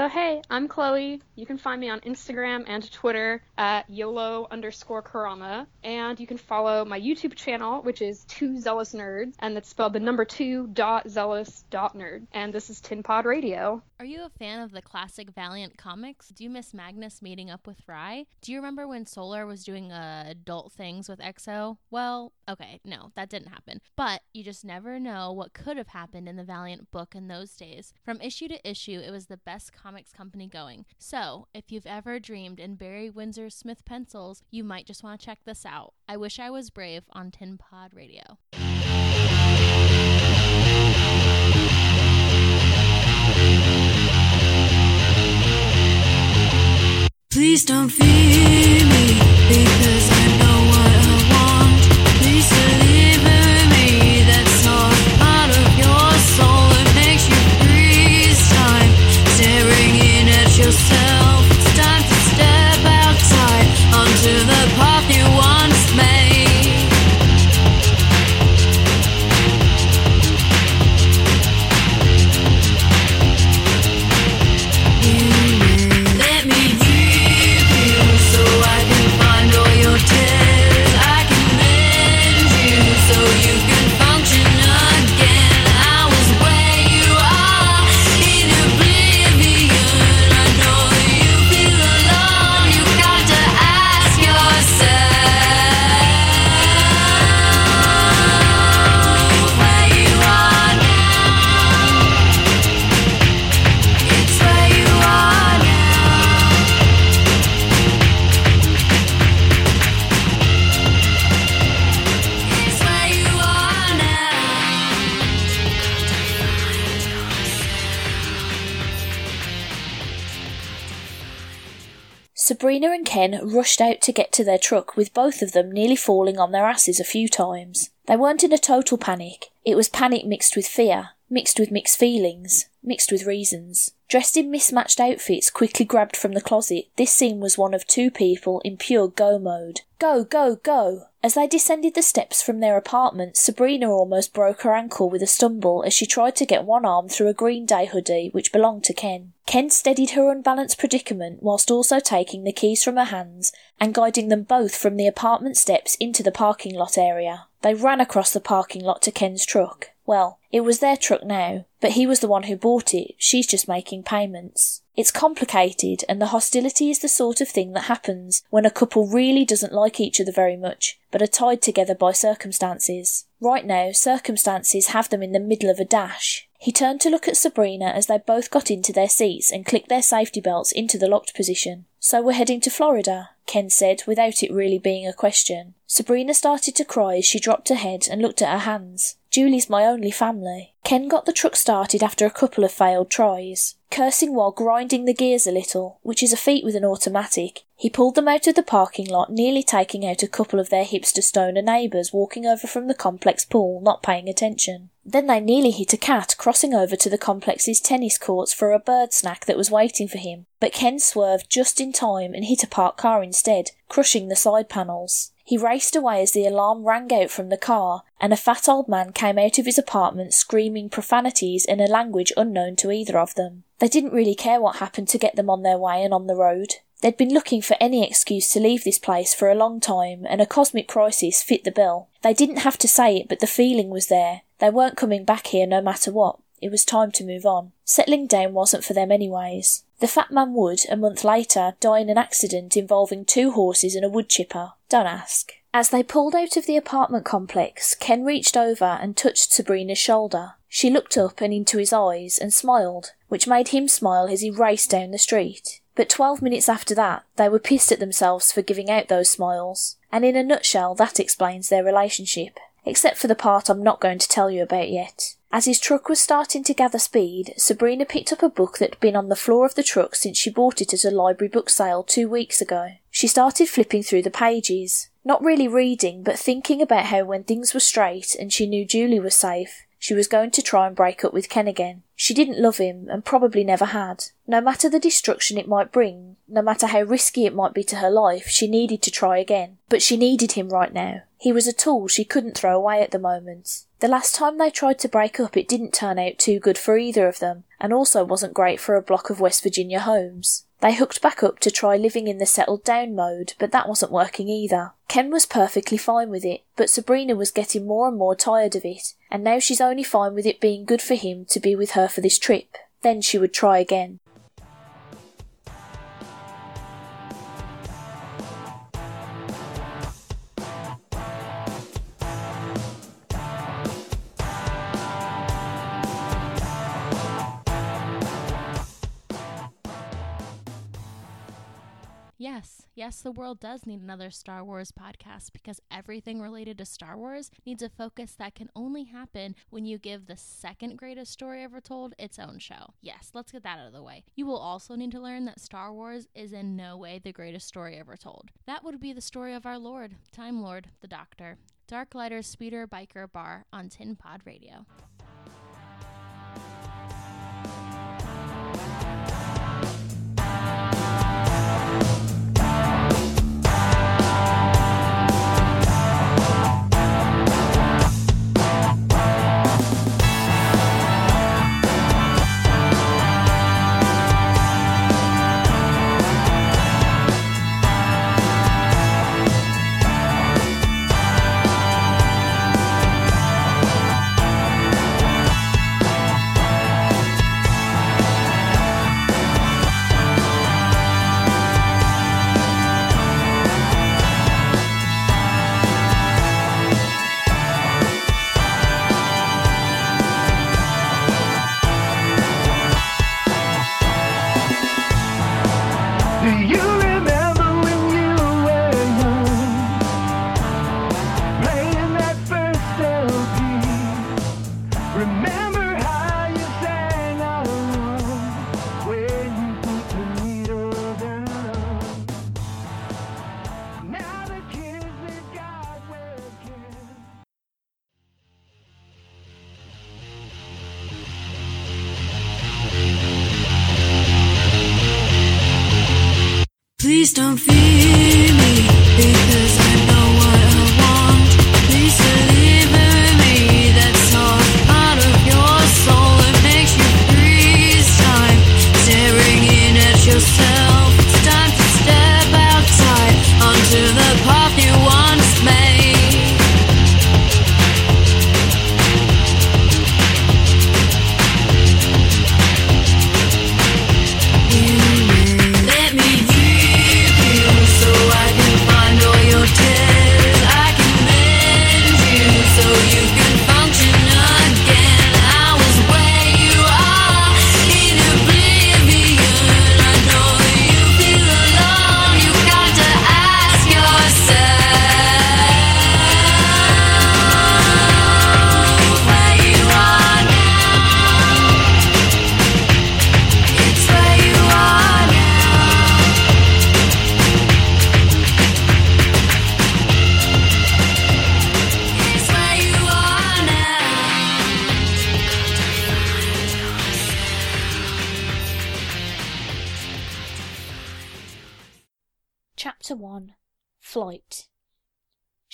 So hey, I'm Chloe. You can find me on Instagram and Twitter at YOLO underscore Karama. And you can follow my YouTube channel, which is Two Zealous Nerds, and that's spelled the number two dot zealous dot nerd. And this is Tin Pod Radio. Are you a fan of the classic Valiant comics? Do you miss Magnus meeting up with Rai? Do you remember when Solar was doing uh, adult things with X-O? Well, okay, no, that didn't happen. But you just never know what could have happened in the Valiant book in those days. From issue to issue, it was the best comics company going. So, if you've ever dreamed in Barry Windsor Smith pencils, you might just want to check this out. I Wish I Was Brave on Tin Pod Radio. Please don't fear me because Sabrina and Ken rushed out to get to their truck, with both of them nearly falling on their asses a few times. They weren't in a total panic. It was panic mixed with fear, mixed with mixed feelings, mixed with reasons. Dressed in mismatched outfits quickly grabbed from the closet, this scene was one of two people in pure go mode. Go, go, go! As they descended the steps from their apartment, Sabrina almost broke her ankle with a stumble as she tried to get one arm through a Green Day hoodie which belonged to Ken. Ken steadied her unbalanced predicament whilst also taking the keys from her hands and guiding them both from the apartment steps into the parking lot area. They ran across the parking lot to Ken's truck. Well, it was their truck now, but he was the one who bought it. She's just making payments. It's complicated, and the hostility is the sort of thing that happens when a couple really doesn't like each other very much, but are tied together by circumstances. Right now, circumstances have them in the middle of a dash. He turned to look at Sabrina as they both got into their seats and clicked their safety belts into the locked position. So we're heading to Florida, Ken said, without it really being a question. Sabrina started to cry as she dropped her head and looked at her hands. Julie's my only family. Ken got the truck started after a couple of failed tries. Cursing while grinding the gears a little, which is a feat with an automatic, he pulled them out of the parking lot, nearly taking out a couple of their hipster stoner neighbours walking over from the complex pool, not paying attention. Then they nearly hit a cat crossing over to the complex's tennis courts for a bird snack that was waiting for him, but Ken swerved just in time and hit a parked car instead, crushing the side panels. He raced away as the alarm rang out from the car, and a fat old man came out of his apartment screaming profanities in a language unknown to either of them. They didn't really care what happened to get them on their way and on the road. They'd been looking for any excuse to leave this place for a long time, and a cosmic crisis fit the bill. They didn't have to say it, but the feeling was there. They weren't coming back here no matter what. It was time to move on. Settling down wasn't for them anyways. The fat man would, a month later, die in an accident involving two horses and a wood chipper. Don't ask. As they pulled out of the apartment complex, Ken reached over and touched Sabrina's shoulder. She looked up and into his eyes and smiled, which made him smile as he raced down the street. But twelve minutes after that, they were pissed at themselves for giving out those smiles. And in a nutshell, that explains their relationship. Except for the part I'm not going to tell you about yet. As his truck was starting to gather speed, Sabrina picked up a book that had been on the floor of the truck since she bought it at a library book sale two weeks ago. She started flipping through the pages. Not really reading, but thinking about how when things were straight and she knew Julie was safe, She was going to try and break up with Ken again. She didn't love him, and probably never had. No matter the destruction it might bring, no matter how risky it might be to her life, she needed to try again. But she needed him right now. He was a tool she couldn't throw away at the moment. The last time they tried to break up, it didn't turn out too good for either of them, and also wasn't great for a block of West Virginia homes. They hooked back up to try living in the settled down mode, but that wasn't working either. Ken was perfectly fine with it, but Sabrina was getting more and more tired of it, and now she's only fine with it being good for him to be with her for this trip. Then she would try again. Yes, yes, the world does need another Star Wars podcast because everything related to Star Wars needs a focus that can only happen when you give the second greatest story ever told its own show. Yes, let's get that out of the way. You will also need to learn that Star Wars is in no way the greatest story ever told. That would be the story of our Lord, Time Lord, the Doctor. Dark Darklighter's Speeder Biker Bar on Tin Pod Radio. Please don't fear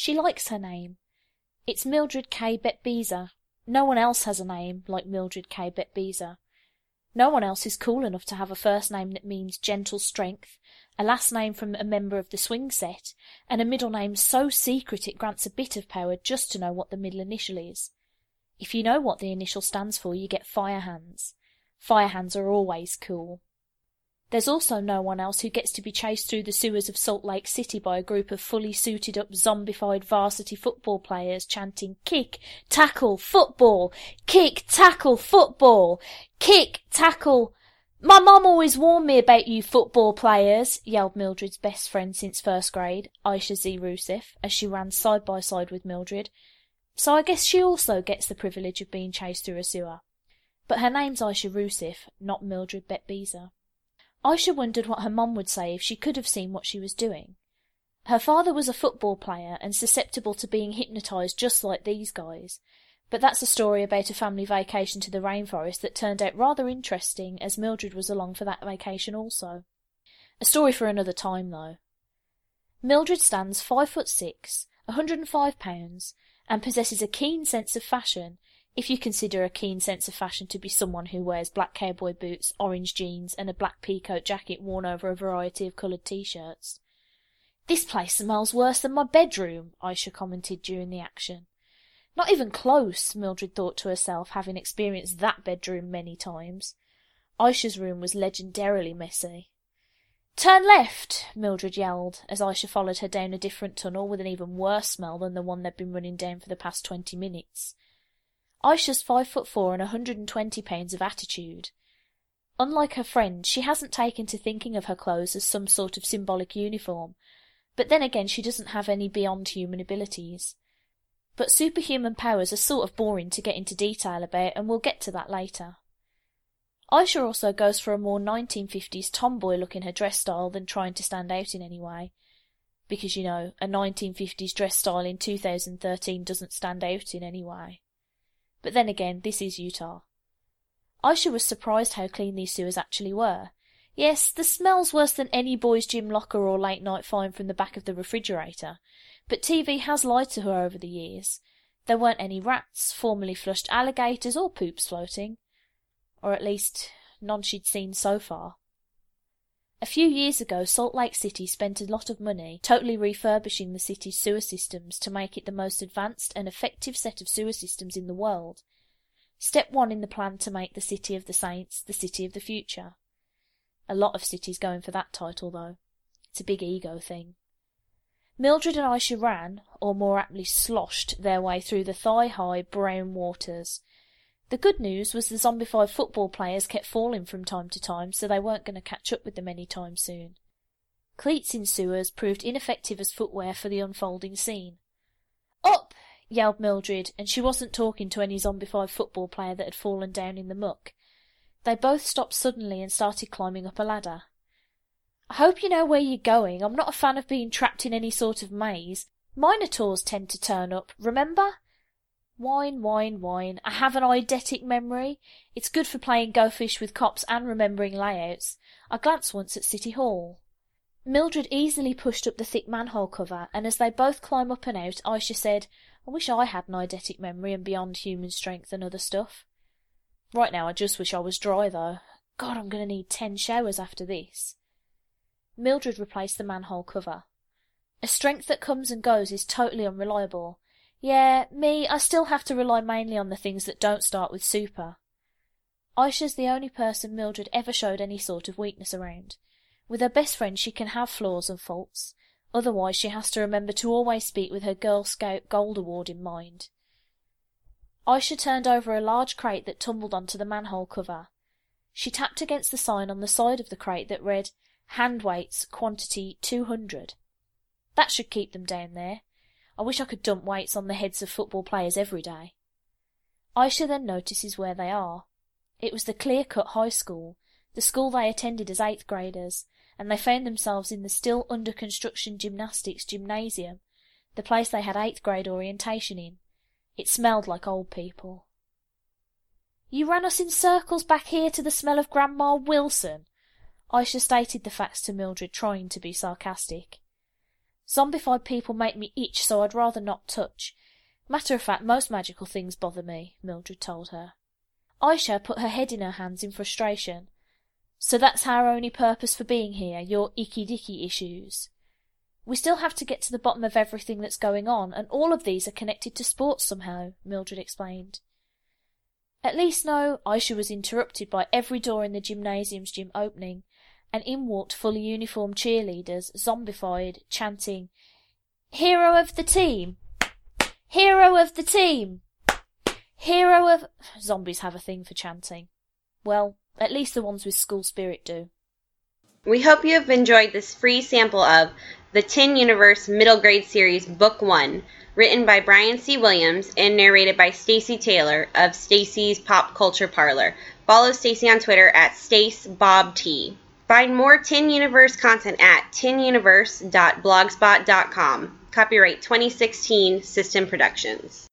She likes her name. It's Mildred K. Betbeezer. No one else has a name like Mildred K. Betbeezer. No one else is cool enough to have a first name that means gentle strength, a last name from a member of the swing set, and a middle name so secret it grants a bit of power just to know what the middle initial is. If you know what the initial stands for, you get fire hands. Fire hands are always cool. There's also no one else who gets to be chased through the sewers of Salt Lake City by a group of fully suited up zombified varsity football players chanting kick, tackle, football, kick, tackle, football, kick, tackle. My mum always warned me about you football players, yelled Mildred's best friend since first grade, Aisha Z. Rousseff, as she ran side by side with Mildred. So I guess she also gets the privilege of being chased through a sewer. But her name's Aisha Rousseff, not Mildred Betbeezer. Aisha wondered what her mum would say if she could have seen what she was doing. Her father was a football player and susceptible to being hypnotized just like these guys, But that's a story about a family vacation to the rainforest that turned out rather interesting as Mildred was along for that vacation also. A story for another time though. Mildred stands five foot six, a hundred and five pounds, and possesses a keen sense of fashion, if you consider a keen sense of fashion to be someone who wears black cowboy boots, orange jeans, and a black peacoat jacket worn over a variety of coloured t-shirts. This place smells worse than my bedroom, Aisha commented during the action. Not even close, Mildred thought to herself, having experienced that bedroom many times. Aisha's room was legendarily messy. Turn left, Mildred yelled, as Aisha followed her down a different tunnel with an even worse smell than the one they'd been running down for the past twenty minutes. Aisha's five foot four and a hundred and twenty pounds of attitude. Unlike her friend, she hasn't taken to thinking of her clothes as some sort of symbolic uniform, but then again she doesn't have any beyond human abilities. But superhuman powers are sort of boring to get into detail about, and we'll get to that later. Aisha also goes for a more 1950s tomboy look in her dress style than trying to stand out in any way. Because, you know, a 1950s dress style in 2013 doesn't stand out in any way. But then again, this is Utah. Aisha was surprised how clean these sewers actually were. Yes, the smell's worse than any boys' gym locker or late night find from the back of the refrigerator, but TV has lied to her over the years. There weren't any rats, formerly flushed alligators, or poops floating. Or at least, none she'd seen so far. A few years ago, Salt Lake City spent a lot of money totally refurbishing the city's sewer systems to make it the most advanced and effective set of sewer systems in the world. Step one in the plan to make the City of the Saints the City of the Future. A lot of cities going for that title, though. It's a big ego thing. Mildred and Aisha ran, or more aptly sloshed, their way through the thigh-high brown waters. The good news was the zombified football players kept falling from time to time, so they weren't going to catch up with them any time soon. Cleats in sewers proved ineffective as footwear for the unfolding scene. Up! yelled Mildred, and she wasn't talking to any zombified football player that had fallen down in the muck. They both stopped suddenly and started climbing up a ladder. I hope you know where you're going. I'm not a fan of being trapped in any sort of maze. Minotaurs tend to turn up, remember? Whine, whine, whine. I have an eidetic memory. It's good for playing Go Fish with cops and remembering layouts. I glanced once at City Hall. Mildred easily pushed up the thick manhole cover, and as they both climb up and out, Aisha said, I wish I had an eidetic memory and beyond human strength and other stuff. Right now, I just wish I was dry, though. God, I'm going to need ten showers after this. Mildred replaced the manhole cover. A strength that comes and goes is totally unreliable. Yeah, me, I still have to rely mainly on the things that don't start with super. Aisha's the only person Mildred ever showed any sort of weakness around. With her best friend she can have flaws and faults. Otherwise she has to remember to always speak with her Girl Scout Gold Award in mind. Aisha turned over a large crate that tumbled onto the manhole cover. She tapped against the sign on the side of the crate that read, Hand weights, quantity 200. That should keep them down there. I wish I could dump weights on the heads of football players every day. Aisha then notices where they are. It was the Clear Cut High School, the school they attended as eighth graders, and they found themselves in the still under construction gymnastics gymnasium, the place they had eighth grade orientation in. It smelled like old people. You ran us in circles back here to the smell of Grandma Wilson. Aisha stated the facts to Mildred, trying to be sarcastic. Zombified people make me itch, so I'd rather not touch. Matter of fact, most magical things bother me, Mildred told her. Aisha put her head in her hands in frustration. So that's our only purpose for being here, your icky-dicky issues. We still have to get to the bottom of everything that's going on, and all of these are connected to sports somehow, Mildred explained. At least no, Aisha was interrupted by every door in the gymnasium's gym opening, and in walked fully uniformed cheerleaders, zombified, chanting, Hero of the team! Hero of the team! Hero of... Zombies have a thing for chanting. Well, at least the ones with school spirit do. We hope you have enjoyed this free sample of the Tin Universe Middle Grade Series Book 1, written by Brian C. Williams and narrated by Stacy Taylor of Stacy's Pop Culture Parlor. Follow Stacy on Twitter at StaceBobT. Find more Tin Universe content at tinuniverse.blogspot.com. Copyright 2016 System Productions.